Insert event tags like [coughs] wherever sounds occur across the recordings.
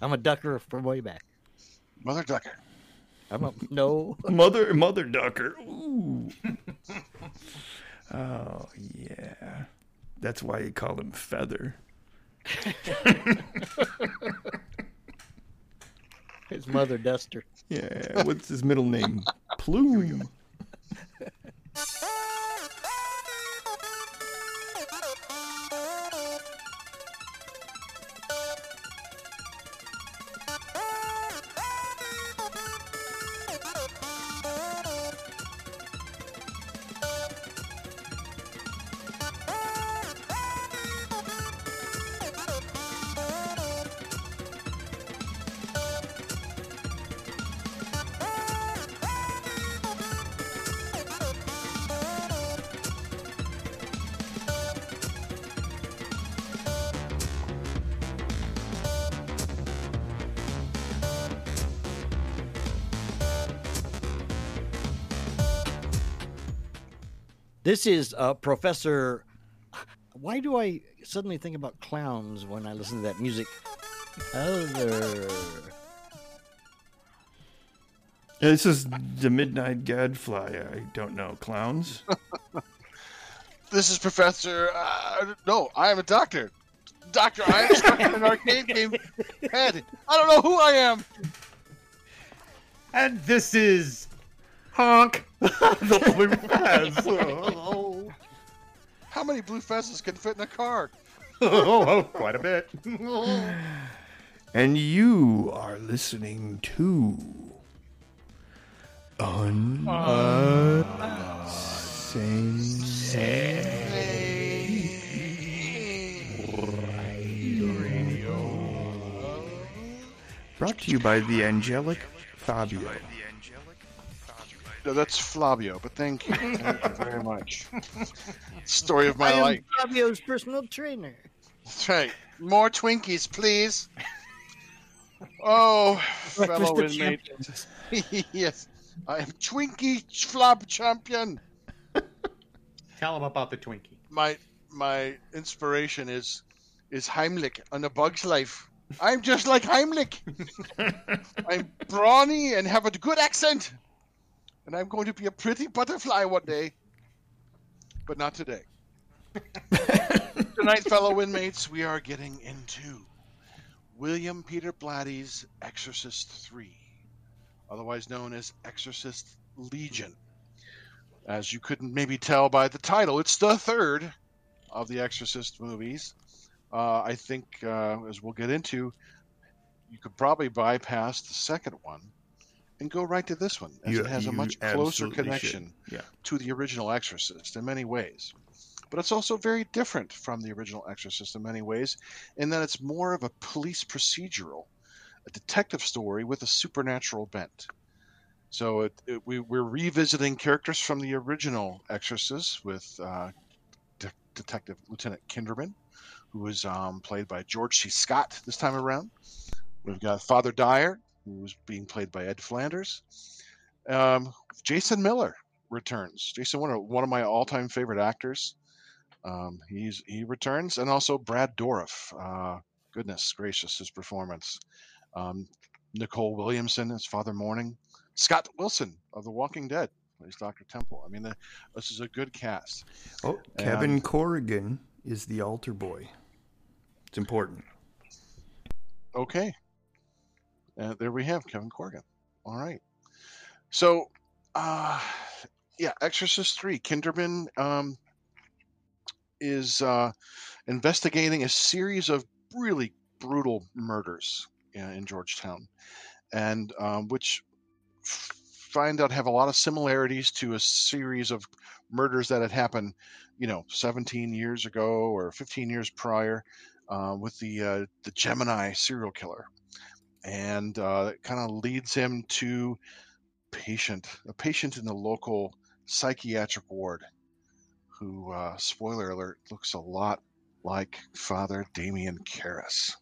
I'm a ducker from way back. Mother Ducker. I'm a no. [laughs] Mother Mother Ducker. Ooh. [laughs] oh yeah. That's why you call him Fether. [laughs] His mother duster. Yeah. What's his middle name? Plume. This is uh, Professor. Why do I suddenly think about clowns when I listen to that music? Other. This is the Midnite Gadfly. I don't know. Clowns? [laughs] This is Professor. Uh, no, I am a doctor. Doctor, I am stuck in an arcade [laughs] game head. I don't know who I am. And this is Honk [laughs] the Bleu Fez. Oh, [laughs] How many blue fezzes can fit in a car? [laughs] oh, oh, quite a bit. And you are listening to Brought to you by the Angelic Fabio. No, that's Flavio, but thank you. [laughs] Thank you very much. Story of my I am life. Fabio's personal trainer. That's right. More Twinkies, please. Oh, [laughs] fellow Breakfast inmate. [laughs] yes, I am Twinkie Flop Champion. Tell him about the Twinkie. My my inspiration is is Heimlich on A Bug's Life. I'm just like Heimlich. I'm brawny and have a good accent, and I'm going to be a pretty butterfly one day, but not today. [laughs] Tonight, fellow inmates, we are getting into William Peter Blatty's Exorcist 3, otherwise known as Exorcist Legion. As you couldn't maybe tell by the title, it's the third of the Exorcist movies. Uh, I think, uh, as we'll get into, you could probably bypass the second one and go right to this one, as You- it has a much closer connection Yeah. to the original Exorcist in many ways. But it's also very different from the original Exorcist in many ways, in that it's more of a police procedural, a detective story with a supernatural bent. So it, it, we, we're revisiting characters from the original Exorcist with uh, De- Detective Lieutenant Kinderman, who was um, played by George C. Scott this time around. We've got Father Dyer, who was being played by Ed Flanders. Um, Jason Miller returns. Jason, one of, one of my all-time favorite actors. Um, he's he returns, and also Brad Dourif. Uh, goodness gracious, his performance. Um, Nicol Williamson as Father Morning. Scott Wilson of The Walking Dead plays Doctor Temple. I mean, the, this is a good cast. Oh, Kevin And- Corrigan is the altar boy. It's important. Okay. Uh, there we have Kevin Corrigan. All right. So, uh, yeah, Exorcist 3. Kinderman um, is uh, investigating a series of really brutal murders in, in Georgetown, and um, which find out have a lot of similarities to a series of murders that had happened, you know, 17 years ago or 15 years prior uh, with the uh, the Gemini serial killer, and uh, it kind of leads him to patient a patient in the local psychiatric ward, who uh, spoiler alert looks a lot like Father Damien Karras.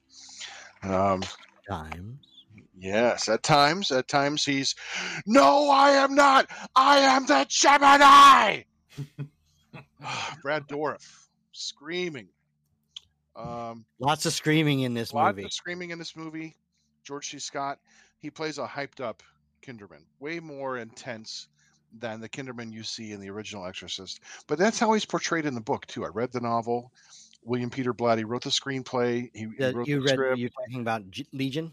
Um, Time. yes, at times, at times he's, no, I am not. I am the Gemini. [laughs] Brad Dourif screaming. Um, Lots of screaming in this lots movie. of screaming in this movie. George C. Scott, he plays a hyped up Kinderman, way more intense than the Kinderman you see in the original Exorcist. But that's how he's portrayed in the book too. I read the novel. William Peter Blatty wrote the screenplay. He, he wrote you the read. script. You're talking about Legion.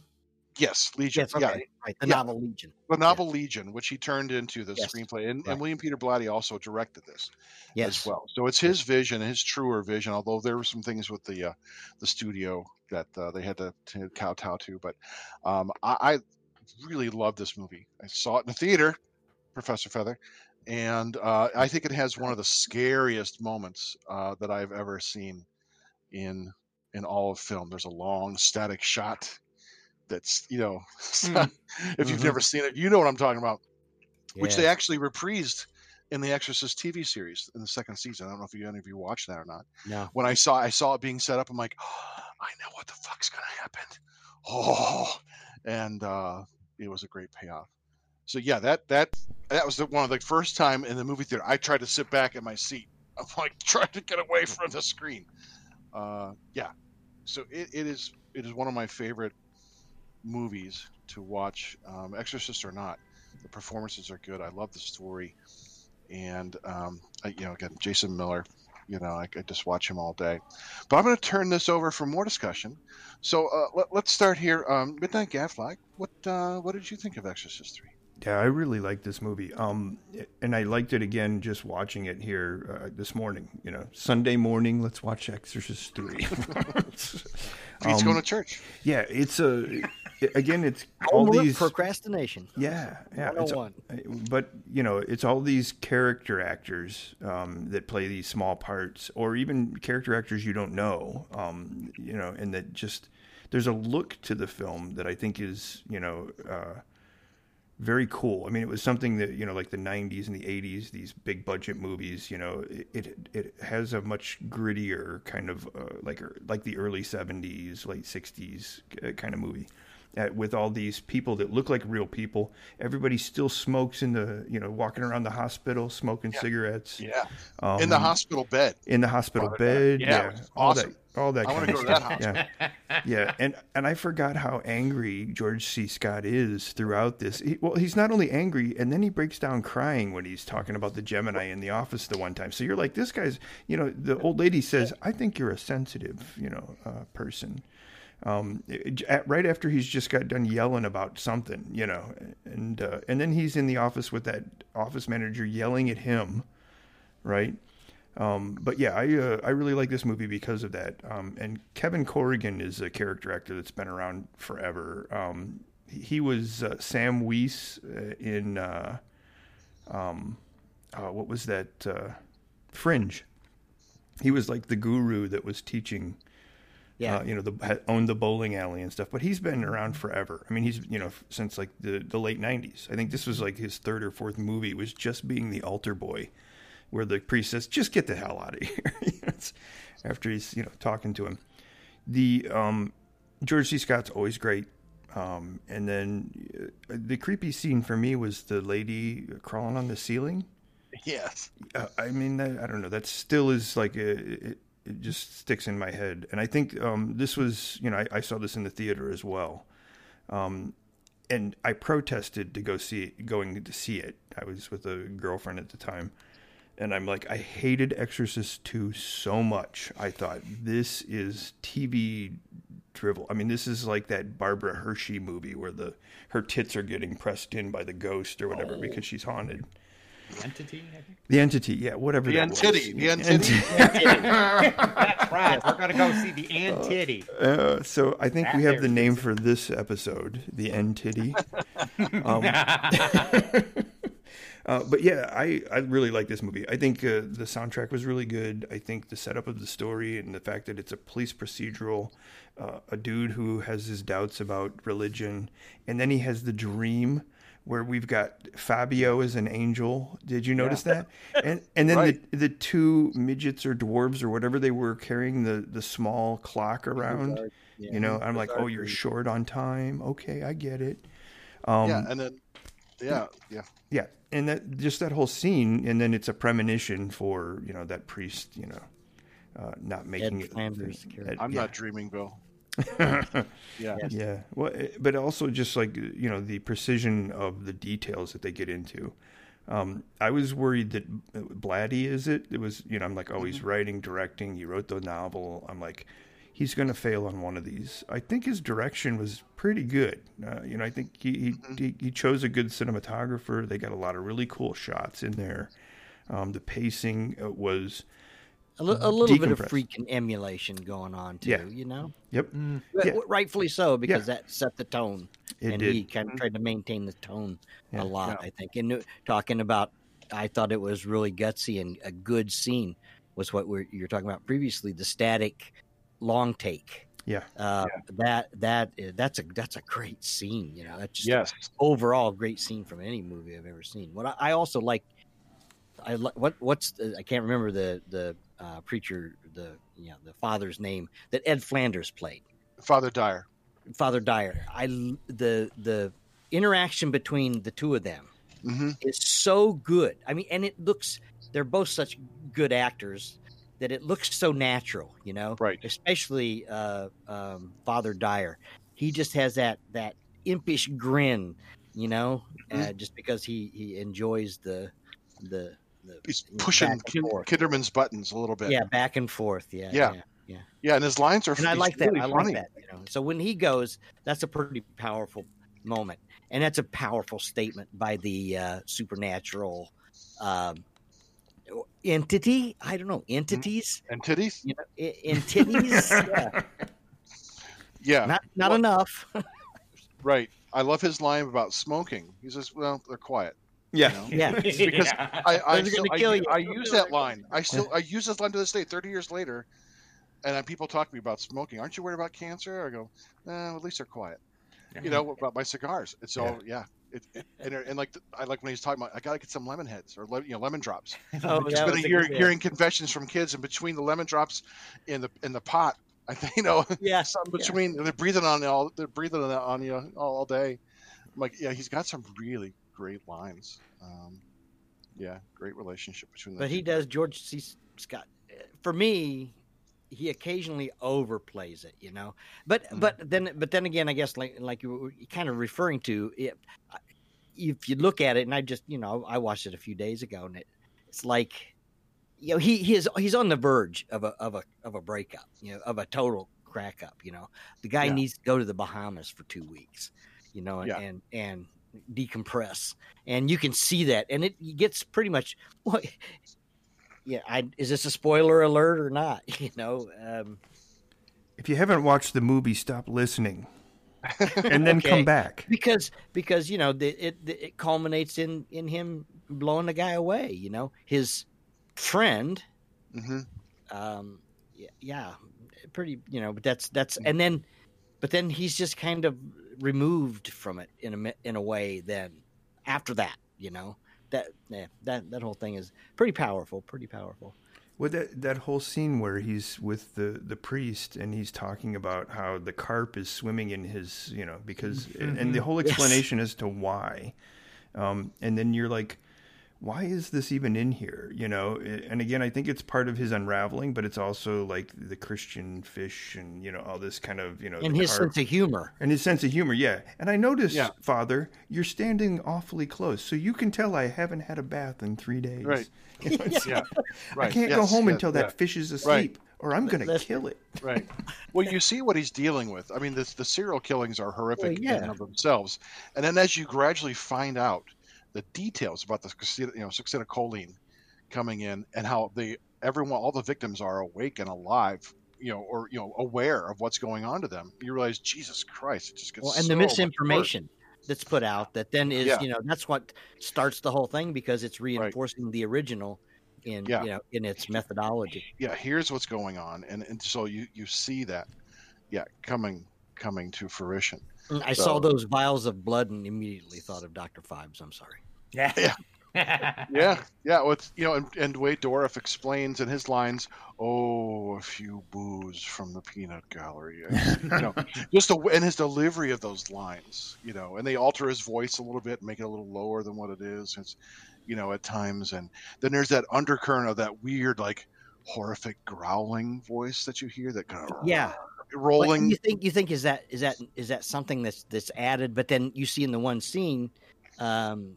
Yes, Legion. Yes. Okay. Yeah, Right. The Yeah. novel Legion. the novel Legion, which he turned into the Yes. screenplay, and, Right. and William Peter Blatty also directed this Yes. as well. So it's his vision, his truer vision. Although there were some things with the uh, the studio that uh, they had to, to kowtow to, but um, I, I really love this movie. I saw it in the theater, Professor Fether, and uh, I think it has one of the scariest moments uh, that I've ever seen in in all of film. There's a long static shot. That's you know, [laughs] if you've Mhm. never seen it, you know what I'm talking about which they actually reprised in the Exorcist TV series in the second season. I don't know if you, any of you watched that or not. No. When I saw I saw it being set up, I'm like, oh, I know what the fuck's gonna happen. Oh, and uh, it was a great payoff. So yeah, that that that was the, one of the first time in the movie theater I tried to sit back in my seat. [laughs] I'm like trying to get away from the screen. Uh, yeah, so it, it is it is one of my favorite movies to watch, um, Exorcist or not. The performances are good. I love the story, and um, I, you know, again, Jason Miller. You know, I could just watch him all day. But I'm going to turn this over for more discussion. So uh, let, let's start here. Um, Midnite Gadfly. What uh, what did you think of Exorcist Three? Yeah, I really like this movie. Um, and I liked it again just watching it here uh, this morning. You know, Sunday morning, let's watch Exorcist three. [laughs] Pete's Um, going to church. yeah, it's a again, it's all these. procrastination. Yeah, yeah. It's, 101. but you know, it's all these character actors um, that play these small parts, or even character actors you don't know. Um, you know, and that just there's a look to the film that I think is you know uh, very cool. I mean, it was something that you know, like the '90s and the '80s, these big budget movies. You know, it it, it has a much grittier kind of uh, like like the early '70s, late '60s uh, kind of movie uh, with all these people that look like real people. Everybody still smokes in the, you know, walking around the hospital, smoking cigarettes Yeah, um, in the hospital bed. in the hospital Brought bed. back. Yeah, Yeah, it was all that, all that. I wanna go to that stuff. Yeah, [laughs] yeah, and and I forgot how angry George C. Scott is throughout this. He, well, he's not only angry, and then he breaks down crying when he's talking about the Gemini in the office the one time. So you're like, this guy's, you know, the old lady says, I think you're a sensitive, you know, uh, person um, at, right after he's just got done yelling about something, you know, and uh, and then he's in the office with that office manager yelling at him, right? Um, but yeah, I uh, I really like this movie because of that. Um, and Kevin Corrigan is a character actor that's been around forever. Um, he, was uh, Sam Weiss uh, in uh, um, uh, what was that uh, Fringe. He was like the guru that was teaching Yeah. uh, you know, the had owned the bowling alley and stuff. But he's been around forever. I mean, he's you know since like the the late '90s. I think this was like his third or fourth movie. Was just being the altar boy, where the priest says, "Just get the hell out of [laughs] here." You know, After he's you know talking to him, the um, George C. Scott's always great. Um, and then uh, the creepy scene for me was the lady crawling on the ceiling. Yes. Uh, I mean, that, I don't know. That still is like a, it, it just sticks in my head. And I think um, this was, you know, I, I saw this in the theater as well. Um, and I protested to go see it, going to see it. I was with a girlfriend at the time, and I'm like, I hated Exorcist 2 so much. I thought this is TV drivel. I mean, this is like that Barbara Hershey movie where the her tits are getting pressed in by the ghost or whatever because she's haunted. Entity, The entity, yeah, whatever. The that was. entity. The entity. [laughs] That's right. We're gonna go see the entity. Uh, so I think That we have the name it. for this episode, the entity. [laughs] um, [laughs] uh, but yeah, I, I really like this movie. I think uh, the soundtrack was really good. I think the setup of the story and the fact that it's a police procedural, uh, a dude who has his doubts about religion, and then he has the dream where we've got Fabio as an angel. Did you notice that? [laughs] And and then Right. the the two midgets or dwarves or whatever they were carrying the the small clock around. Yeah. You know, I'm like, oh, you're Creed. short on time. Okay, I get it. Um, yeah, and then yeah, yeah. yeah, and that just that whole scene, and then it's a premonition for you know that priest, you know, uh, not making it. Flanders. I'm yeah. not dreaming, Bill. [laughs] Yeah. Yeah. Well, eh, but also just like you know the precision of the details that they get into. Um, I was worried that uh, Blatty is it? It was you know I'm like oh he's writing directing he wrote the novel I'm like he's going to fail on one of these. I think his direction was pretty good. Uh, you know I think he he, he he chose a good cinematographer. They got a lot of really cool shots in there. Um, the pacing uh, was A, a little bit of freaking emulation going on too. Yeah. You know, yep But Yeah. rightfully so because Yeah. that set the tone, It and did. he kind of tried to maintain the tone Yeah. a lot. I think, and uh, talking about, I thought it was really gutsy and a good scene was what we're, you were talking about previously. The static long take. yeah Uh, That that uh, that's a that's a great scene. You know, that's just Yes. overall great scene from any movie I've ever seen. What I, I also like, I what what's the, I can't remember the the uh, preacher the you know the father's name that Ed Flanders played. Father Dyer. Father Dyer. I the the interaction between the two of them hmm is so good. I mean, and it looks they're both such good actors that it looks so natural. You know, Right. Especially uh, um, Father Dyer. He just has that that impish grin. You know, uh, Mm-hmm. just because he he enjoys the the. The He's pushing back and Kin- forth. Kinderman's buttons a little bit. Yeah, back and forth. Yeah, Yeah. yeah. Yeah, and his lines are. and I like that. really I like funny. that. You know, so when he goes, that's a pretty powerful moment, and that's a powerful statement by the uh, supernatural um, entity. I don't know entities, And titties. you know, I- entities. [laughs] yeah. Yeah. Not not Well- enough. [laughs] Right. I love his line about smoking. He says, "Well, they're quiet." Yeah know? yeah, [laughs] [laughs] Because I I, still, gonna I, you. I use that line. I still I use this line to this day, thirty years later, and then people talk to me about smoking. Aren't you worried about cancer? I go, eh, at least they're quiet. You know about my cigars. It's all yeah. It, it, and, and like I like when he's talking about, I gotta get some lemon heads or le- you know lemon drops. [laughs] oh, Just that been a hear, hearing confessions from kids, and between the lemon drops in the in the pot, I think you know yeah, some between they're breathing on you all they're breathing on, on you all, all day. I'm like, yeah, he's got some really great lines. Um, yeah, great relationship between them. but he does George C. Scott. For me, he occasionally overplays it, you know. But Mhm. but then but then again, I guess like like you were kind of referring to it. If you look at it, and I just you know I watched it a few days ago, and it, it's like you know he he is he's on the verge of a of a of a breakup, you know, of a total crack up. You know, the guy Yeah. needs to go to the Bahamas for two weeks, you know, and Yeah. and, and decompress, and you can see that, and it gets pretty much [laughs] well, yeah, I is this a spoiler alert or not? [laughs] You know, um, if you haven't watched the movie stop listening [laughs] and then Okay. come back because because you know the, it the, it culminates in in him blowing the guy away. You know, his friend, Mm-hmm. um, yeah, yeah, pretty. You know, but that's that's and then, but then he's just kind of removed from it in a in a way. Then after that, you know. That, yeah, that that whole thing is pretty powerful, pretty powerful. Well, that that whole scene where he's with the the priest and he's talking about how the carp is swimming in his, you know, because and, and the whole Yes. explanation as to why, um, and then you're like, why is this even in here? You know, and again, I think it's part of his unraveling, but it's also like the Christian fish and you know all this kind of you know And his carp. sense of humor. And his sense of humor, yeah. And I notice, Yeah. Father, you're standing awfully close, so you can tell I haven't had a bath in three days. Right. [laughs] You know, it's- [laughs] Yeah, [laughs] right. I can't go home yes, until yeah. that fish is asleep, or I'm going to Let's- kill it. right. Well, you see what he's dealing with. I mean, this, the serial killings are horrific Well, in and of themselves, and then as you gradually find out the details about the you know succinylcholine coming in and how they everyone all the victims are awake and alive, you know, or you know aware of what's going on to them, you realize Jesus Christ, it just gets well, and so the misinformation that's put out that then is Yeah. you know that's what starts the whole thing because it's reinforcing the original in Yeah. you know in its methodology. Yeah here's what's going on and, and so you you see that yeah coming coming to fruition. Mm, i So- saw those vials of blood and immediately thought of dr phibes. I'm sorry Yeah. [laughs] yeah yeah well, it's, you know and, and Brad Dourif explains in his lines oh a few boos from the peanut gallery you know [laughs] just the and his delivery of those lines you know and they alter his voice a little bit make it a little lower than what it is it's you know at times and then there's that undercurrent of that weird like horrific growling voice that you hear that kind of yeah rolling. you think you think is that is that is that something that's that's added? But then you see in the one scene, um,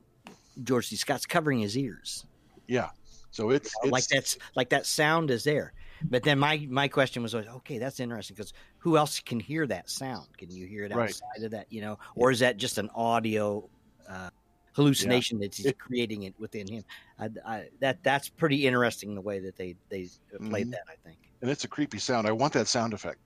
George C. Scott's covering his ears, Yeah. So it's, it's like that's like that sound is there. But then my my question was, okay, that's interesting because who else can hear that sound? Can you hear it Right. outside of that? You know, or is that just an audio uh, hallucination that he's creating it within him? I, I, that that's pretty interesting the way that they they played Mhm. that. I think. and it's a creepy sound. I want that sound effect.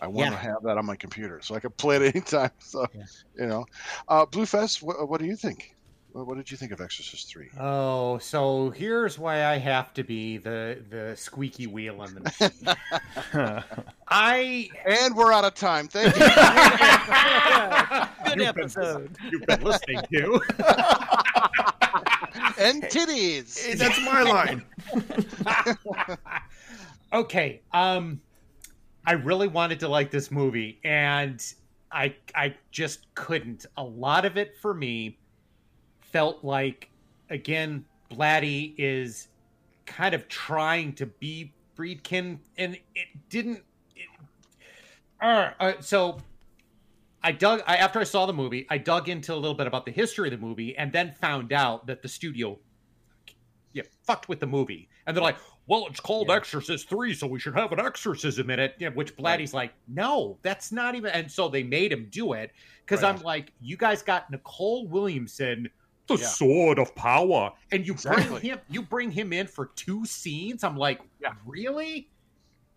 I want Yeah. to have that on my computer so I can play it [laughs] anytime. So, Yeah. you know, uh, Bleu Fez, what, what do you think? What, what did you think of Exorcist Three? Oh, so here's why I have to be the the squeaky wheel on the machine. [laughs] I And we're out of time. Thank you. [laughs] Good You've been- episode. you've been listening to. [laughs] and titties. Hey, that's my line. okay, um I really wanted to like this movie and I I just couldn't. A lot of it for me felt like again Blatty is kind of trying to be Friedkin and it didn't it, uh, uh, so I dug I, after I saw the movie, I dug into a little bit about the history of the movie and then found out that the studio yeah, fucked with the movie. And they're like, well, it's called Yeah. Exorcist 3, so we should have an exorcism in it. Yeah, which Blatty's like, no, that's not even. And so they made him do it because Right. I'm like, you guys got Nicol Williamson, the Yeah. sword of power, and you Exactly. bring him, you bring him in for two scenes. I'm like, Yeah. really?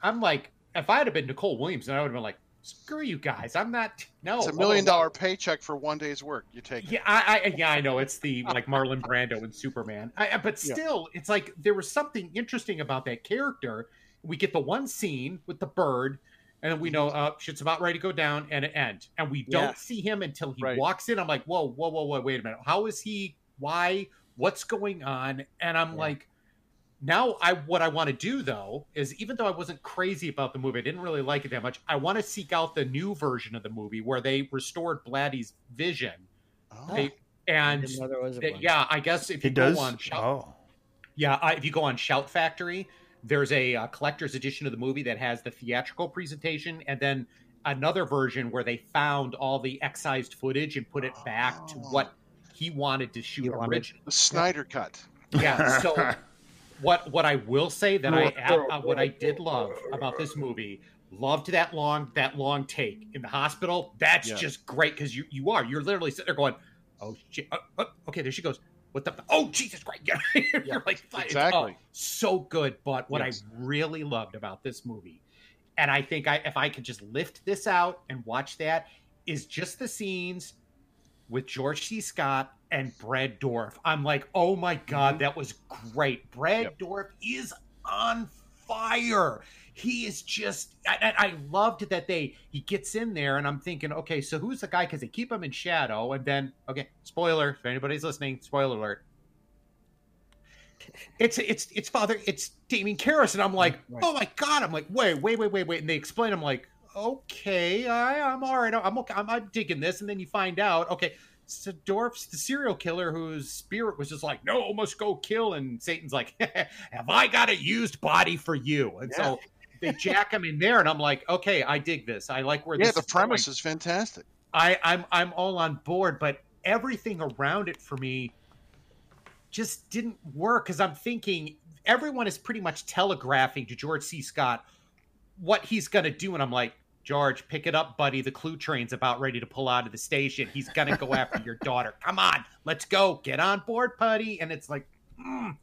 I'm like, if I'd have been Nicol Williamson, I would have been like, screw you guys. I'm not. No, It's a oh, million no. dollar paycheck for one day's work. You take it. Yeah, I, I yeah, I know it's the like Marlon Brando and Superman. I, I- but Yeah. still, it's like there was something interesting about that character. We get the one scene with the bird, and then we know uh, shit's about ready to go down and it end, and we don't Yeah. see him until he Right. walks in. I'm like, whoa, whoa, whoa, whoa, wait a minute. How is he? Why? What's going on? And I'm Yeah. like. Now, I what I want to do though is even though I wasn't crazy about the movie, I didn't really like it that much. I want to seek out the new version of the movie where they restored Blatty's vision Oh, they, and Didn't know there was a that- one. yeah, I guess if you It does. go on Shout, Oh, yeah, uh, if you go on Shout Factory, there's a uh, collector's edition of the movie that has the theatrical presentation, and then another version where they found all the excised footage and put it back to Oh. what he wanted to shoot He wanted- originally. the Snyder cut. Yeah. So [laughs] what what I will say that I uh, what I did love about this movie loved that long that long take in the hospital. That's Yeah. just great because you you are you're literally sitting there going, oh shit, uh, uh, okay, there she goes. What the? Oh Jesus Christ! [laughs] You're, you're like it's- oh, exactly. oh, so good. But what Yes. I really loved about this movie, and I think I if I could just lift this out and watch that, is just the scenes with George C. Scott and Brad Dourif. I'm like, oh my god, mm-hmm. that was great. Brad Yep. Dourif is on fire. He is just. I, I I loved that they he gets in there, and I'm thinking, okay, so who's the guy? Because they keep him in shadow, and then okay, spoiler if anybody's listening, spoiler alert. [laughs] It's it's it's father it's Damien Karras, and I'm like, Right. oh my god! I'm like, wait, wait, wait, wait, wait, and they explain. I'm like, okay, I, I'm all right. I'm okay. I'm, I'm digging this, and then you find out, okay, so Dourif's the serial killer whose spirit was just like, no, must go kill, and Satan's like, [laughs] have I got a used body for you? And so they jack him in there, and I'm like, okay, I dig this. I like where Yeah, this the is going. premise is fantastic. I, I'm I'm all on board, but everything around it for me just didn't work because I'm thinking everyone is pretty much telegraphing to George C. Scott what he's gonna do, and I'm like, George, pick it up, buddy. The clue train's about ready to pull out of the station. He's gonna go after your daughter. Come on, let's go. Get on board, buddy. And it's like, mm.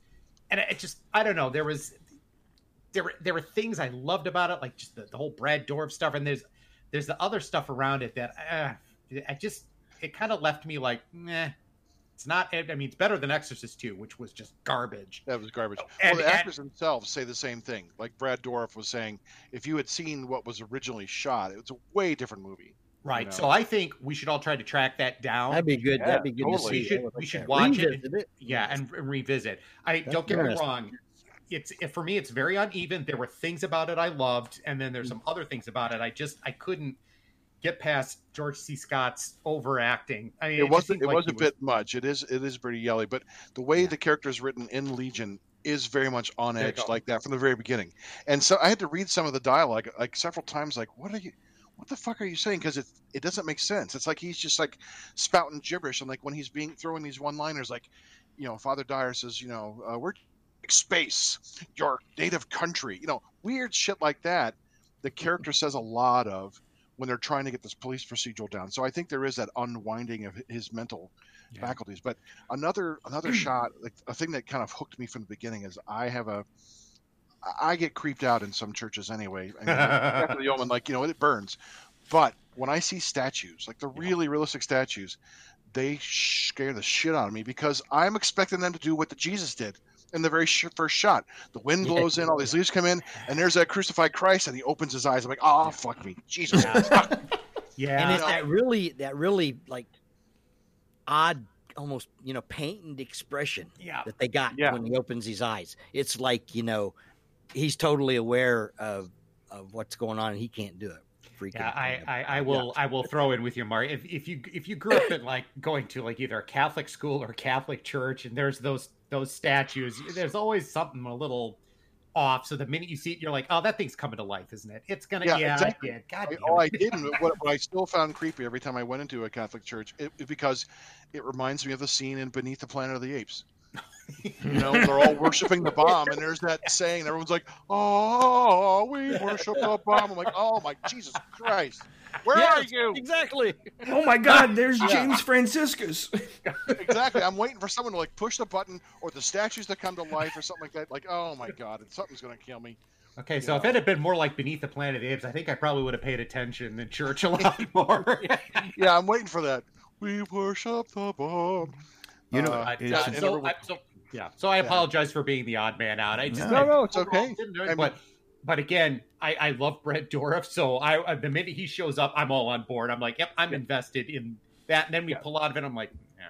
and it just I don't know. There was there were there were things I loved about it, like just the, the whole Brad Dourif stuff, and there's there's the other stuff around it that uh, I just it kind of left me like, meh. It's not. I mean, it's better than Exorcist 2, which was just garbage. That was garbage. And- well, the and- actors themselves say the same thing. Like Brad Dourif was saying, if you had seen what was originally shot, it was a way different movie. Right. know. So I think we should all try to track that down. That'd be good. Yeah, That'd be good totally. to see. We should- we should watch it. Revisit it. yeah, and, and revisit. I That's don't get me wrong. It's it, for me. It's very uneven. There were things about it I loved, and then there's some other things about it I just I couldn't get past George C. Scott's overacting. I mean, It just wasn't. It like was a bit much. It is. It is pretty yelly. But the way Yeah. the character is written in Legion is very much on edge like that from the very beginning. And so I had to read some of the dialogue like several times. Like, what are you? What the fuck are you saying? Because it it doesn't make sense. It's like he's just like spouting gibberish. And like when he's being throwing these one liners, like you know, Father Dyer says, you know, uh, we're space, your native country. You know, weird shit like that. The character says a lot of when they're trying to get this police procedural down. So I think there is that unwinding of his mental Yeah. faculties. But another another [clears throat] shot, like a thing that kind of hooked me from the beginning is I have a I get creeped out in some churches anyway. I mean, after the Omen, like you know, it burns. But when I see statues, like the really realistic statues, they scare the shit out of me because I'm expecting them to do what the Jesus did in the very sh- first shot. The wind blows in, all these leaves come in, and there's that crucified Christ, and he opens his eyes. I'm like, oh fuck me, Jesus. Yeah. [laughs] yeah. and it's that really that really like odd almost you know painted expression yeah. that they got Yeah. when he opens his eyes it's like you know he's totally aware of of what's going on and he can't do it freaking Yeah, I, I, I will I will throw in with you, Mark. If, if you if you grew up in like going to like either a Catholic school or Catholic church, and there's those those statues, there's always something a little off. So the minute you see it, you're like, oh, that thing's coming to life, isn't it? It's gonna Yeah, yeah, exactly. yeah. God I, damn all I did, and what, [laughs] what I still found creepy every time I went into a Catholic church, it, it- because it reminds me of the scene in Beneath the Planet of the Apes. [laughs] You know, they're all worshiping the bomb, and there's that saying, everyone's like, "Oh, we worship the bomb." I'm like, "Oh my Jesus Christ, where are you?" exactly Oh my God! [laughs] There's Yeah. James Franciscus. Exactly. I'm waiting for someone to like push the button, or the statues to come to life, or something like that. Like, oh my God, something's gonna kill me. Okay, so Yeah. if it had been more like Beneath the Planet of the Apes, I think I probably would have paid attention in church a lot [laughs] more. Yeah, I'm waiting for that. We worship the bomb. You know, Uh, I- it's- uh, so, everyone- I, so yeah, so I apologize for being the odd man out. I just No, I no, it's okay. didn't do it, I mean- but but again, I, I love Brad Dourif, so I the minute he shows up, I'm all on board. I'm like, yep, I'm invested in that. And then we Yeah. pull out of it. I'm like, yeah,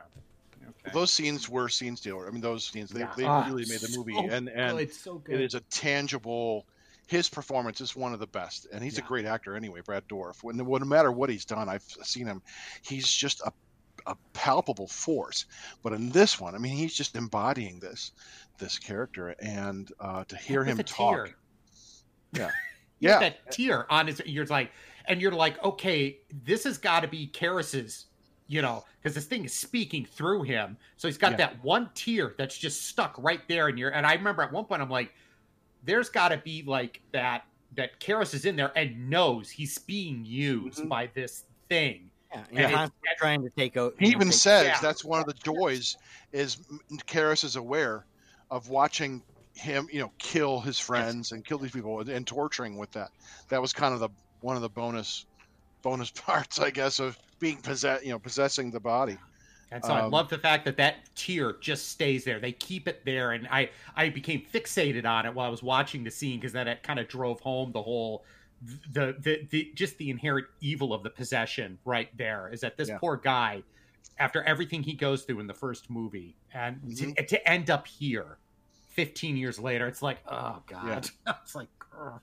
okay. Those scenes were scenes stealer. I mean, those scenes they, Yeah. they Ah, really made the movie, so and and good, so good. it is a tangible. His performance is one of the best, and he's Yeah. a great actor anyway. Brad Dourif. When, no matter what he's done, I've seen him. He's just a a palpable force. But in this one, I mean, he's just embodying this this character, and uh, to hear With him talk, tear. Yeah. [laughs] Yeah. that tear on his. You're like, and you're like, okay, this has got to be Karras's, you know, because this thing is speaking through him. So he's got Yeah. that one tear that's just stuck right there, in you're. And I remember at one point, I'm like, there's got to be like that that Karras is in there and knows he's being used Mhm. by this thing. Yeah, And you're constantly trying to take out He even says Yeah. that's one of the joys is Karras is aware of watching him, you know, kill his friends and kill these people and, and torturing with that. That was kind of the one of the bonus bonus [laughs] parts, I guess, of being possess, you know, possessing the body. And so I Um, love the fact that that tear just stays there. They keep it there, and I I became fixated on it while I was watching the scene because then it kind of drove home the whole the, the the just the inherent evil of the possession right there is that this Yeah. poor guy after everything he goes through in the first movie and to, to end up here 15 years later it's like oh god [laughs] it's like ugh.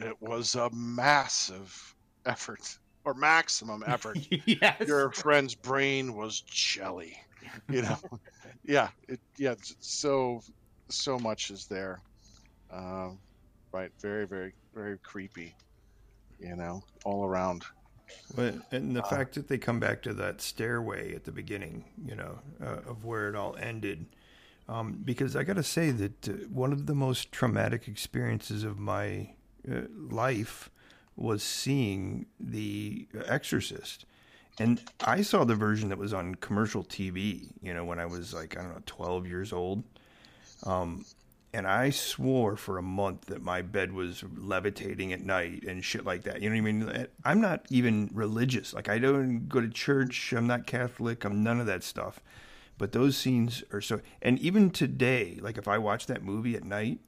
It was a massive effort or maximum effort. [laughs] yes Your friend's brain was jelly, you know. [laughs] yeah, it, yeah. So so much is there. Um, right, very very very creepy. You know, all around. But, and the Uh, fact that they come back to that stairway at the beginning, you know, uh, of where it all ended. Um, because I got to say that uh, one of the most traumatic experiences of my uh, life was seeing The Exorcist. And I saw the version that was on commercial TV, you know, when I was like, I don't know, 12 years old. Um, and I swore for a month that my bed was levitating at night and shit like that. You know what I mean? I'm not even religious. Like I don't go to church. I'm not Catholic. I'm none of that stuff. But those scenes are so. And even today, like if I watch that movie at night,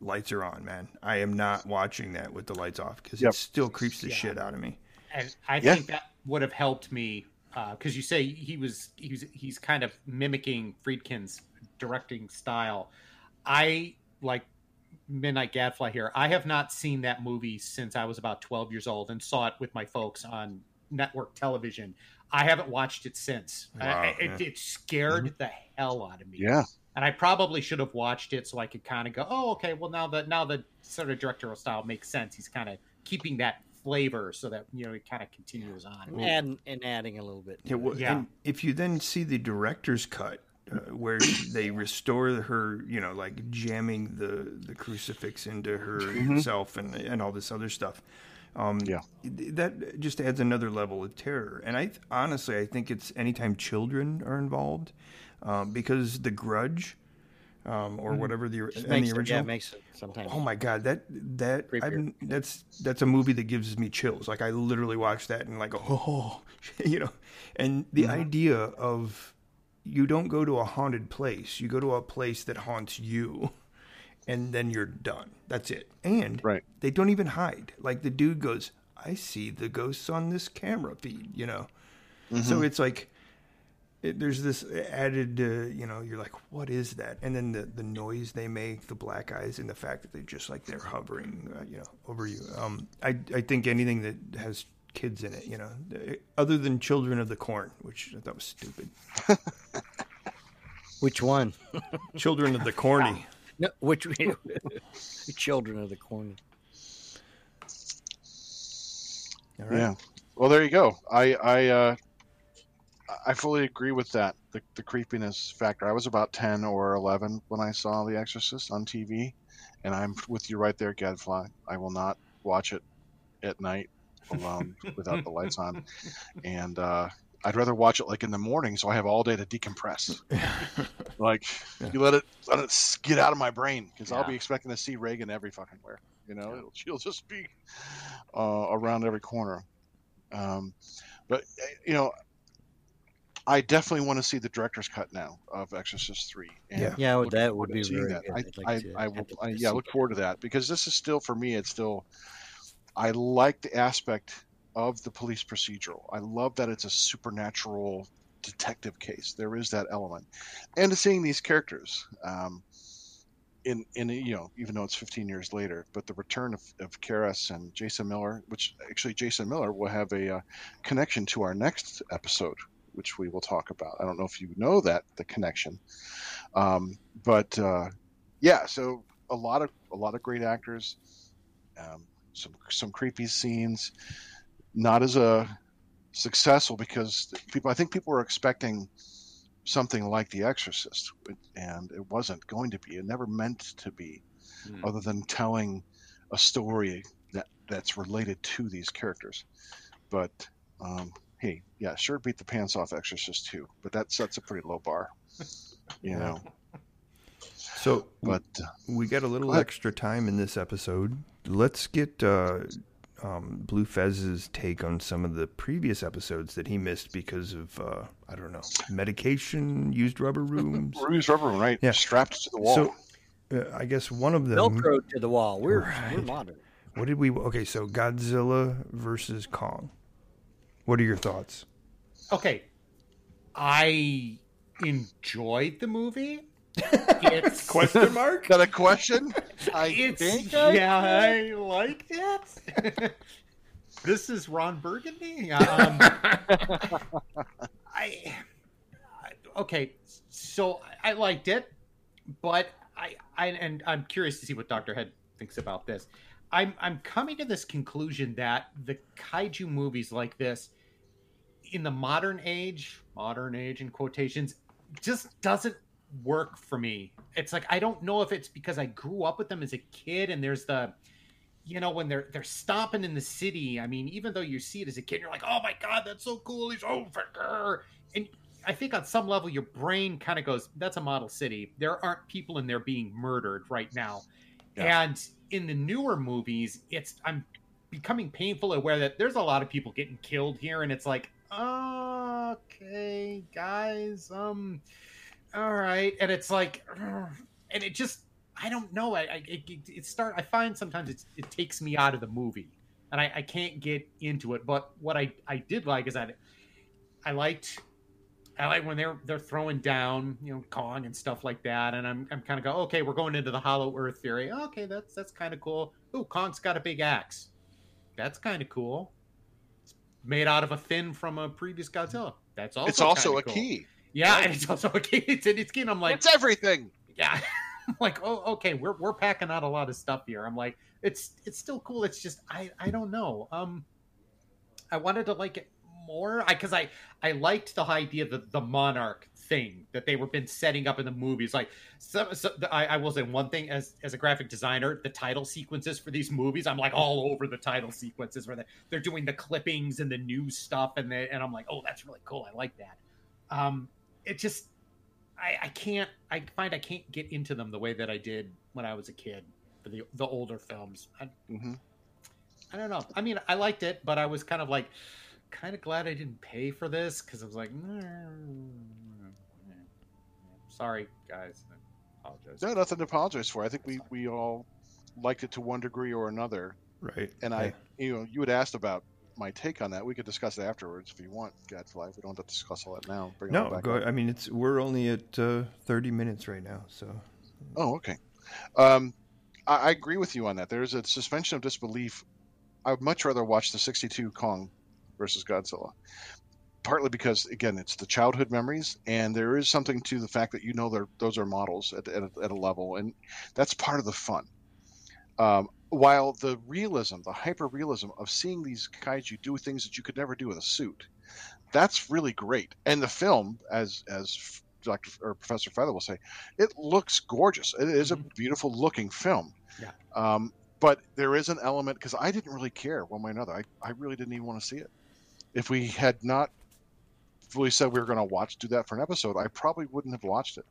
lights are on, man. I am not watching that with the lights off because Yep. it still creeps the Yeah. shit out of me. and I Yeah. think that would have helped me uh, because you say he was he was he's kind of mimicking Friedkin's directing style. I like Midnite Gadfly here. I have not seen that movie since I was about twelve years old and saw it with my folks on network television. I haven't watched it since. Wow, I- it, it scared mm-hmm. the hell out of me. Yeah. and I probably should have watched it so I could kind of go, oh, okay, well now the now the sort of directorial style makes sense. He's kind of keeping that flavor so that you know it kind of continues on. and and adding a little bit. Yeah, well, Yeah. and if you then see the director's cut, uh, where they restore her, you know, like jamming the the crucifix into her herself and and all this other stuff, um, Yeah. that just adds another level of terror. And I th- honestly, I think it's anytime children are involved, um, because The Grudge, um, or whatever the the it, yeah, original. it makes it sometimes. Oh my god, that that Creepier. That's that's a movie that gives me chills. Like I literally watch that and like [laughs] oh, you know, and the Mm-hmm. idea of you don't go to a haunted place, you go to a place that haunts you, and then you're done. That's it. And Right. they don't even hide. Like the dude goes, "I see the ghosts on this camera feed," you know. Mm-hmm. So it's like it, there's this added, uh, you know, you're like, what is that? And then the, the noise they make, the black eyes, and the fact that they just like they're hovering, uh, you know, over you. Um, I I think anything that has kids in it, you know, other than Children of the Corn, which I thought was stupid. [laughs] Which one? Children of the Corny. [laughs] No, which [laughs] children of the corny? All right. Yeah. Well, there you go. I I uh, I fully agree with that. The the creepiness factor. I was about ten or eleven when I saw The Exorcist on TV, and I'm with you right there, Gadfly. I will not watch it at night alone [laughs] without the lights on, and uh, I'd rather watch it like in the morning so I have all day to decompress. [laughs] like you let it let it get out of my brain because I'll be expecting to see Regan every fucking where. You know, It'll, she'll just be uh, around every corner. Um, but uh, you know, I definitely want to see the director's cut now of Exorcist Three. Yeah. Yeah, that would be seeing very that. good. I, like I, to I, will, I, yeah, look forward to that because this is still for me. It's still, I like the aspect of the police procedural. I love that it's a supernatural detective case. There is that element, and seeing these characters. Um, in, in you know even though it's 15 years later but the return of, of and Jason Miller which actually Jason Miller will have a uh, connection to our next episode which we will talk about I don't know if you know that the connection um, but uh, yeah so a lot of a lot of great actors um, some some creepy scenes not as a successful because people I think people were expecting something like The Exorcist, and it wasn't going to be. It never meant to be, Hmm. other than telling a story that that's related to these characters. But um, hey, yeah, sure beat the pants off Exorcist too, but that's that's a pretty low bar, [laughs] you know. So But uh, we got a little extra time in this episode. Let's get uh, um, Bleu Fez's take on some of the previous episodes that he missed because of uh, I don't know medication, used rubber [laughs] rooms. Ruby's rubber, room, right? Yeah. Strapped to the wall. So uh, I guess one of them. Velcro to the wall. We're we're modern. What did we? Okay, so Godzilla versus Kong. What are your thoughts? Okay, I enjoyed the movie. It's [laughs] Question mark. Got a question? I [laughs] it's think I- yeah, I liked it. [laughs] this is Ron Burgundy. Um, I, I okay, so I liked it, but I, I and I'm curious to see what Doctor Head thinks about this. I'm I'm coming to this conclusion that the kaiju movies like this in the modern age, modern age in quotations, just doesn't work for me. It's like I don't know if it's because I grew up with them as a kid and there's the you know when they're they're stomping in the city. I mean, even though you see it as a kid, you're like, "Oh my god, that's so cool. He's over." And I think on some level your brain kind of goes, "That's a model city. There aren't people in there being murdered right now." Yeah. And in the newer movies, it's I'm becoming painful aware that there's a lot of people getting killed here and it's like, "Okay, guys, um all right." And it's like [clears throat] and it just I don't know. I, I it, it, it start. I find sometimes it's, it takes me out of the movie, and I, I can't get into it. But what I, I did like is that I liked I like when they're they're throwing down you know Kong and stuff like that, and I'm I'm kind of go okay, we're going into the Hollow Earth theory. Okay, that's that's kind of cool. Ooh, Kong's got a big axe. That's kind of cool. It's made out of a fin from a previous Godzilla. That's also it's also a cool. key. Yeah, and it's also a kid. It's, it's kid. I'm like, it's everything. yeah. [laughs] I'm like, oh, okay, we're we're packing out a lot of stuff here. I'm like, it's it's still cool. It's just I I don't know. Um, I wanted to like it more. I because I I liked the idea that the monarch thing that they were been setting up in the movies. Like, so, so I, I will say one thing as as a graphic designer, the title sequences for these movies, I'm like all over the title sequences where they, they're doing the clippings and the news stuff, and they, and I'm like, oh, that's really cool. I like that. Um, it just I, I can't I find I can't get into them the way that I did when I was a kid for the the older films. I, hmm I don't know. I mean, I liked it, but I was kind of like kind of glad I didn't pay for this because I was like, sorry guys, I apologize. No, nothing to apologize for. I think we we all liked it to one degree or another. Right. And I, you know, you had asked about my take on that. We could discuss it afterwards if you want, Gadfly. We don't have to discuss all that now. Bring No, back go. up. I mean, it's we're only at uh, thirty minutes right now, so Oh, okay. Um, I, I agree with you on that. There's a suspension of disbelief. I would much rather watch the 62 Kong versus Godzilla. Partly because, again, it's the childhood memories, and there is something to the fact that you know they're, those are models at, at, a, at a level, and that's part of the fun. Um, while the realism, the hyper realism of seeing these kaiju do things that you could never do with a suit, that's really great. And the film, as as Dr. or Professor Fether will say, it looks gorgeous. It is a Mhm. beautiful looking film. Yeah. Um, but there is an element because I didn't really care one way or another. I, I really didn't even want to see it. If we had not fully said we were going to watch do that for an episode, I probably wouldn't have watched it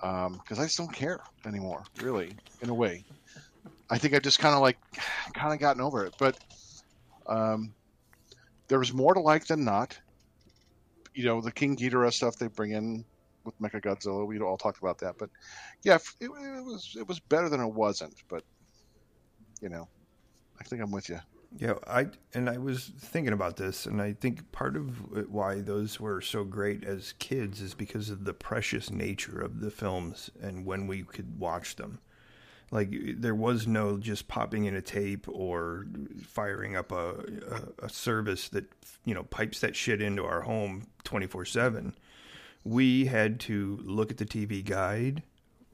because I just don't care anymore. Really, in a way, I think I just kind of like [sighs] kind of gotten over it. But um, there was more to like than not. You know, the King Ghidorah stuff they bring in with Mechagodzilla. We all talked about that, but yeah, it, it was it was better than it wasn't. But you know, I think I'm with you. Yeah, I and I was thinking about this, and I think part of why those were so great as kids is because of the precious nature of the films and when we could watch them. Like there was no just popping in a tape or firing up a a, a service that you know pipes that shit into our home twenty four seven. We had to look at the TV guide.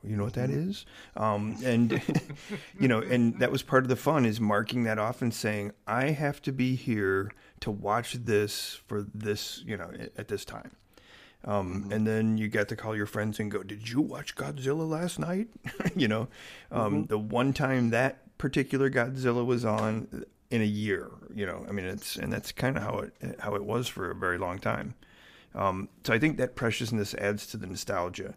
You know what that is, um, and [laughs] you know, and that was part of the fun is marking that off and saying, I have to be here to watch this for this, you know, at this time. Um, And then you got to call your friends and go, Did you watch Godzilla last night? [laughs] you know, um, the one time that particular Godzilla was on in a year, you know, I mean, it's, and that's kind of how it, how it was for a very long time. Um, so I think that preciousness adds to the nostalgia.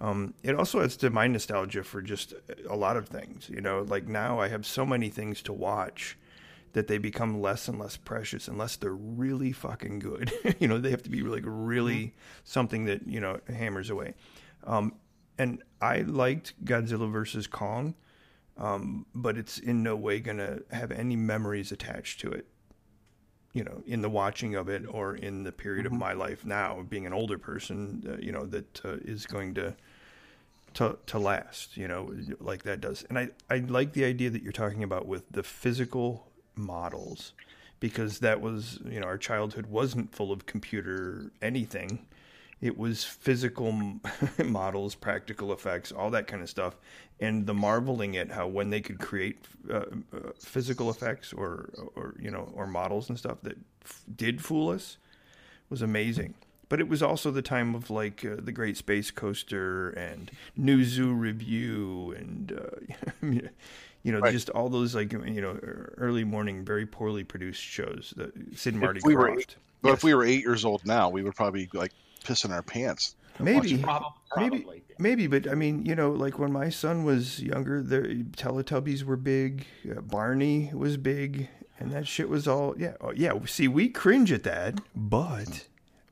Um, it also adds to my nostalgia for just a lot of things. You know, like now I have so many things to watch that they become less and less precious unless they're really fucking good. [laughs] you know, they have to be like really something that you know hammers away. Um, and I liked Godzilla versus Kong, um, but it's in no way gonna have any memories attached to it you know, in the watching of it or in the period of my life now, being an older person, uh, you know, that uh, is going to to to last, you know, like that does. And I I like the idea that you're talking about with the physical models because that was, you know, our childhood wasn't full of computer anything. It was physical [laughs] models, practical effects, all that kind of stuff, and the marveling at how when they could create uh, uh, physical effects or, or you know, or models and stuff that f- did fool us was amazing. But it was also the time of like uh, the Great Space Coaster and New Zoo Revue and uh, [laughs] you know Right. just all those like you know early morning very poorly produced shows. The Sid and Marty we were- Krofft. But Yes. if we were eight years old now, we would probably be like pissing our pants. maybe Prob- maybe maybe but i mean you know like when my son was younger the teletubbies were big uh, barney was big and that shit was all yeah oh, yeah see we cringe at that but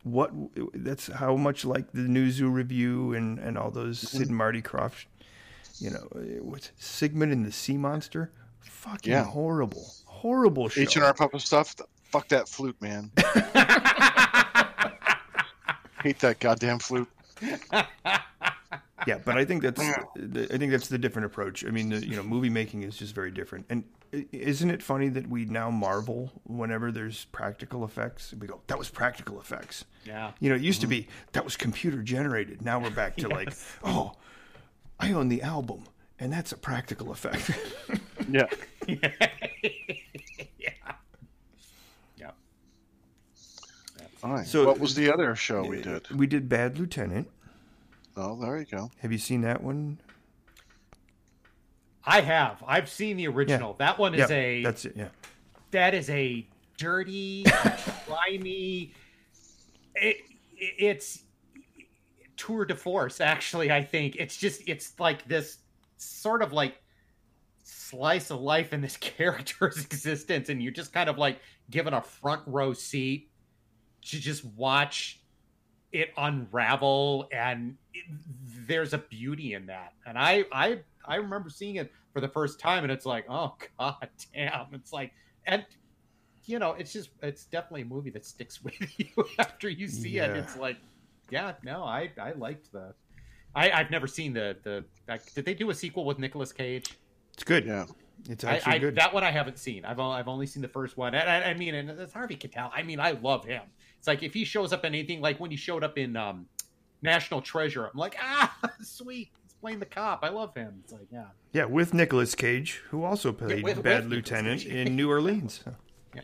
what that's how much like the new zoo revue and and all those sid and marty krofft you know uh, what's sigmund and the sea monster fucking Yeah. horrible horrible show. H and R Puppet stuff. Fuck that flute, man. [laughs] Hate that goddamn flute. yeah, but I think that's I think that's the different approach. I mean, the, you know, movie making is just very different. And isn't it funny that we now marvel whenever there's practical effects? We go, "That was practical effects." Yeah. You know, it used to mm-hmm. be that was computer generated. Now we're back to like, [laughs] "Oh, I own the album." And that's a practical effect. [laughs] [laughs] Yeah. yeah. Yeah. All right. So- So, what was the other show we did? we did Bad Lieutenant. Oh, there you go. Have you seen that one? I have. I've seen the original. That one is yeah, a that's it. Yeah. that is a dirty, [laughs] grimy. It, it's tour de force. Actually, I think it's just it's like this sort of like slice of life in this [laughs] character's existence, and you're just kind of like given a front row seat to just watch it unravel and it, there's a beauty in that and i i i remember seeing it for the first time and it's like oh [laughs] god damn it's like and you know it's just it's definitely a movie that sticks [laughs] with you after you see it it's like yeah no i i liked the i i've never seen the the did they do a sequel with Nicolas cage It's good. Yeah. It's I, actually I, good. That one I haven't seen. I've only, I've only seen the first one. And I, I mean, and it's Harvey Keitel. I mean, I love him. It's like if he shows up in anything, like when he showed up in um, National Treasure, I'm like, ah, [laughs] sweet. He's playing the cop. I love him. It's like, yeah. yeah, with Nicolas Cage, who also played with- Bad with Lieutenant in [laughs] New Orleans. Yeah.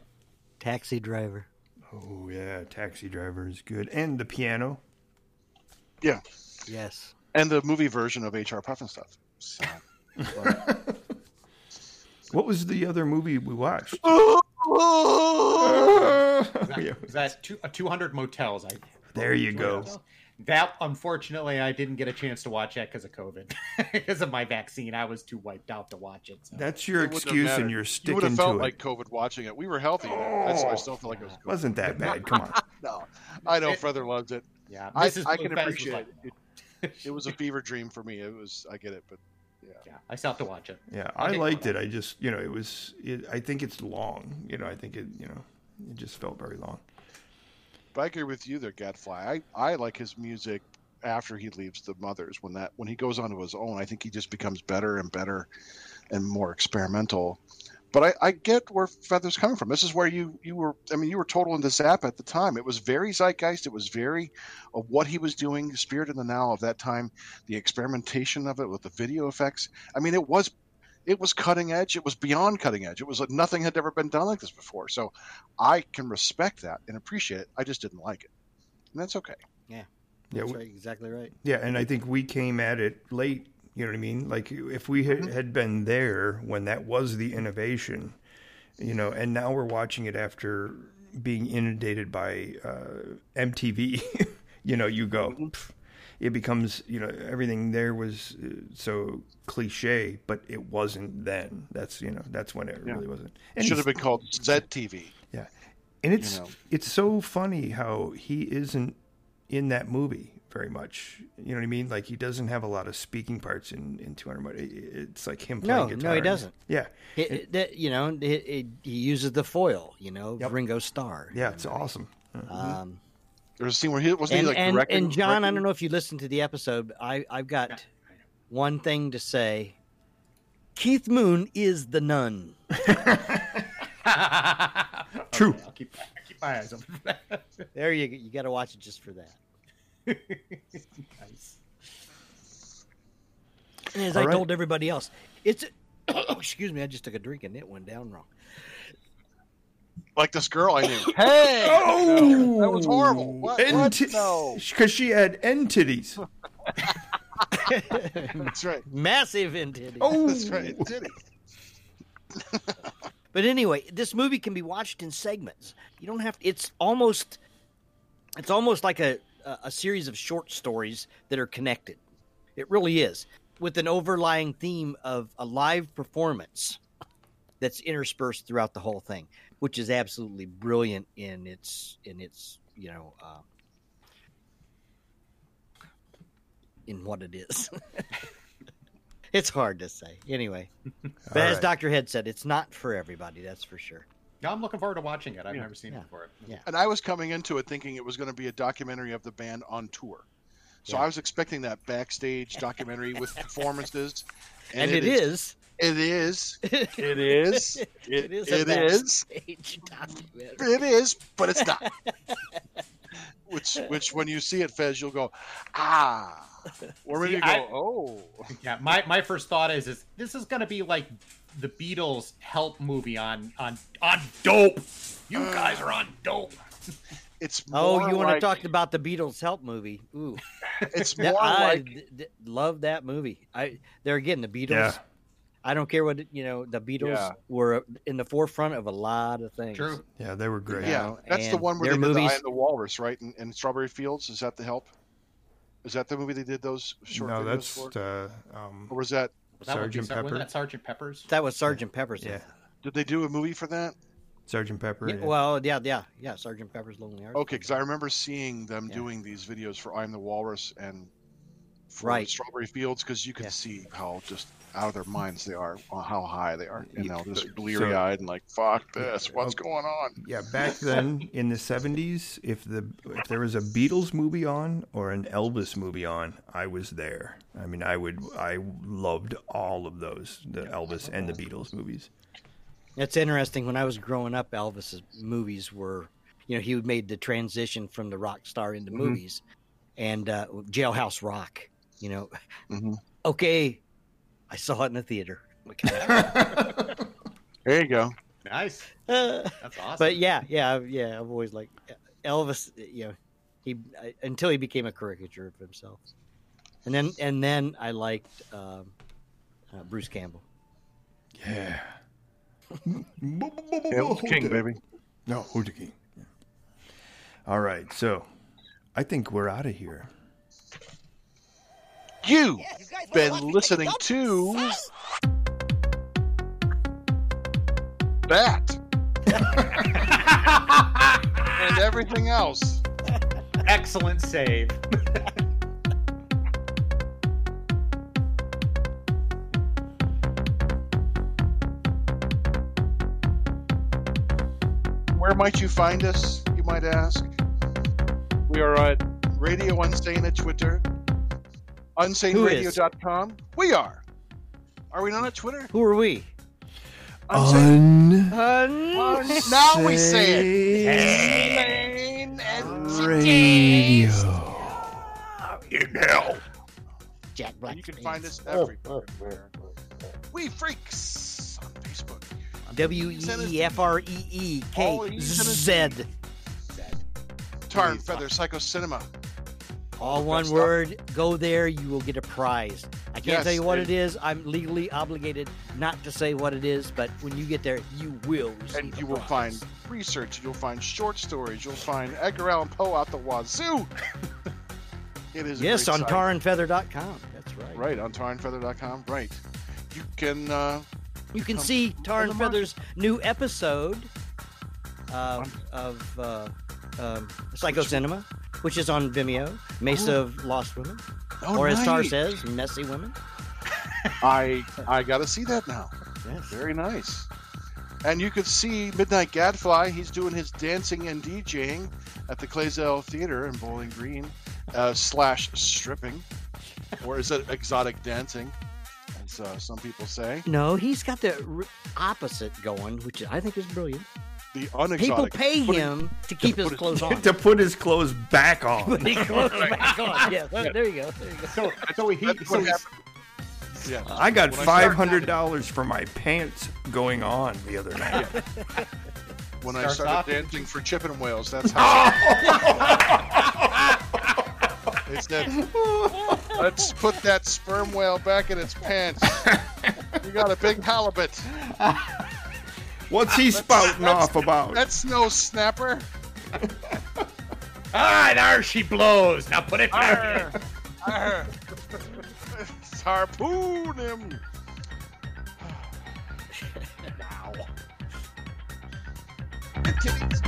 Taxi driver. Oh yeah, Taxi Driver is good, and the piano. Yeah. Yes. And the movie version of HR Pufnstuf. So, [laughs] What was the other movie we watched? [laughs] Is that, Yeah. that two, uh, 200 Motels? I, There you go. That, unfortunately, I didn't get a chance to watch that because of COVID. [laughs] Because of my vaccine, I was too wiped out to watch it. So. That's your it excuse, and you're You would sticking have felt to it. like COVID watching it. We were healthy. I, I still feel like it was oh, COVID. Wasn't that bad? [laughs] Come on. No, I know It- Fether loves it. yeah, I, I can Bleu Fez was appreciate like, it. it. It was a fever dream for me. It was. I get it, but yeah. Yeah, I still have to watch it. Yeah, I'll I liked it. I just, you know, it was. It, I think it's long. You know, I think it. You know, it just felt very long. But I agree with you there, Gadfly. I, I like his music after he leaves the mothers. When that when he goes onto his own, I think he just becomes better and better and more experimental. But I, I get where Fether's coming from. This is where you you were. I mean, you were total into Zappa at the time. It was very zeitgeist. It was very of what he was doing, the spirit in the now of that time, the experimentation of it with the video effects. I mean, it was it was cutting edge. It was beyond cutting edge. It was like nothing had ever been done like this before. So I can respect that and appreciate it. I just didn't like it, and that's okay. Yeah, That's we- right, exactly right. yeah, and I think we came at it late. You know what I mean? Like if we had, had been there when that was the innovation, you know, and now we're watching it after being inundated by uh, MTV. [laughs] you know, you go. "Pff," It becomes, you know, everything there was uh, so cliche, but it wasn't then. That's, you know, that's when it Yeah. really wasn't. It should have been called ZTV. Yeah, and it's know. it's so funny how he isn't in that movie very much. You know what I mean? Like he doesn't have a lot of speaking parts in in 200. But it's like him playing No, guitar. no, he doesn't. Yeah, It, it- that, you know, it, it, he uses the foil. You know, Ringo Starr. yeah, it's awesome. Um, There's a scene where he wasn't and he like and, directing, and John, I don't know if you listened to the episode. but I I've got one thing to say. Keith Moon is the nun. [laughs] [laughs] True. Okay, I'll keep, I'll keep my eyes open for [laughs] that. There you you got to watch it just for that. nice. And as All I right. told everybody else, it's. [coughs] Excuse me, I just took a drink and it went down wrong. Like this girl I knew. [laughs] Hey, Oh, that was horrible. What? What? [laughs] No. Because she had end titties. [laughs] That's right. massive intitty. Oh, That's right. Did he? But anyway, this movie can be watched in segments. You don't have. To, it's almost. It's almost like a a a series of short stories that are connected. It really is, with an overlying theme of a live performance that's interspersed throughout the whole thing, which is absolutely brilliant in its in its you know uh, in what it is. [laughs] it's hard to say. Anyway, but All as right. Doctor Head said, it's not for everybody. That's for sure. No, I'm looking forward to watching it. I've Yeah. never seen Yeah. it before. Yeah. And I was coming into it thinking it was going to be a documentary of the band on tour. So Yeah. I was expecting that backstage documentary with performances, [laughs] and, it is. It is. It is. [laughs] It, it is. It a is. backstage documentary. It is, but it's not. [laughs] which, which, when you see it, Fez, you'll go, ah, or maybe See, you go, I- oh. Yeah, my, my first thought is is this is gonna be like the Beatles help movie on on on dope. You guys are on dope. It's [laughs] Oh, more you want like, to talk about the Beatles help movie? Ooh, It's That- more I like d- d- love that movie. I there again the Beatles. Yeah. I don't care what you know. The Beatles Yeah. were in the forefront of a lot of things. True. Yeah, they were great. yeah, know, that's the one where their they did the movies- Eye of the Walrus, right? And, in Strawberry Fields, is that the help? Is that the movie they did those short no, videos that's for? uh, um, Or was that? Was that what we Sergeant said? Wasn't that Sergeant Pepper's? That was Sergeant Pepper's. yeah, Did they do a movie for that? Sergeant Pepper. Yeah, yeah. well, yeah, yeah, yeah. Sergeant Pepper's Lonely Hearts. Okay, because I remember seeing them Yeah. doing these videos for I'm the Walrus and for Right. Strawberry Fields because you can Yeah. see how just out of their minds they are, uh, how high they are, you You- know, just so- bleary eyed and like, fuck this, what's Okay. going on? Yeah, back then in the '70s, if the if there was a Beatles movie on or an Elvis movie on, I was there. I mean, I would I loved all of those, the Elvis and the Beatles movies. It's interesting. When I was growing up, Elvis's movies were, you know, he made the transition from the rock star into Mhm. movies, and uh, Jailhouse Rock. You know, Mhm. okay, I saw it in the theater. Look at that. There you go. Nice. Uh, That's awesome. but yeah, yeah, yeah. I've always liked Elvis. You know, he I, until he became a caricature of himself, and then and then I liked um, uh, Bruce Campbell. Yeah. Hail the King, baby. No, who's the king? Yeah. All right, so I think we're out of here. You've been listening to that [laughs] and everything else. Excellent save. Where might you find us, you might ask? We are at Radio Unsane at Twitter, unsaneradio.com. We are. Are we not at Twitter? Who are we? Unsane. Un Uh, now we say it. Unsane and Radio. in hell. Jack Black. You can find us everywhere. Wee Freekz on Facebook. W E E F R E E K All E's Z. and Tarr and Fether Psycho Cinema. All one word. Go there. You will get a prize. I can't Yes, tell you what it is. I'm legally obligated not to say what it is, but when you get there, you will receive And you will find research, you'll find short stories, you'll find Edgar Allan Poe out the wazoo. [laughs] it is a yes on tarrandfether.com. That's right. Right, on tarrandfether.com. Right. You can uh, You can see Tarr and. Fether's new episode uh, of uh, um, Psycho Cinema, which is on Vimeo, Mesa of Lost Women, oh, or as Tarr says, Messy Women. [laughs] I I gotta see that now. Yes. Very nice. And you could see Midnite Gadfly. He's doing his dancing and DJing at the Claysdale Theater in Bowling Green, uh, slash stripping, or is it exotic dancing, as uh, some people say? No, he's got the r- opposite going, which I think is brilliant. The unexotic. People pay putting- him to keep his put it- clothes on. to put his clothes back [laughs] on. Put his clothes [laughs] back on. Yeah, there there you go. There you go. So, so he, That's so what. Yeah. I got When I five started- hundred dollars for my pants going on the other night. When I started off- dancing for chipping whales, that's how. Oh. [laughs] they said, "Let's put that sperm whale back in its pants." You got a big halibut. What's he spouting off about? That's no snapper. ah, there she blows. Now put it back. Arr, arr. Harpoon him. [sighs] Wow. Kitties.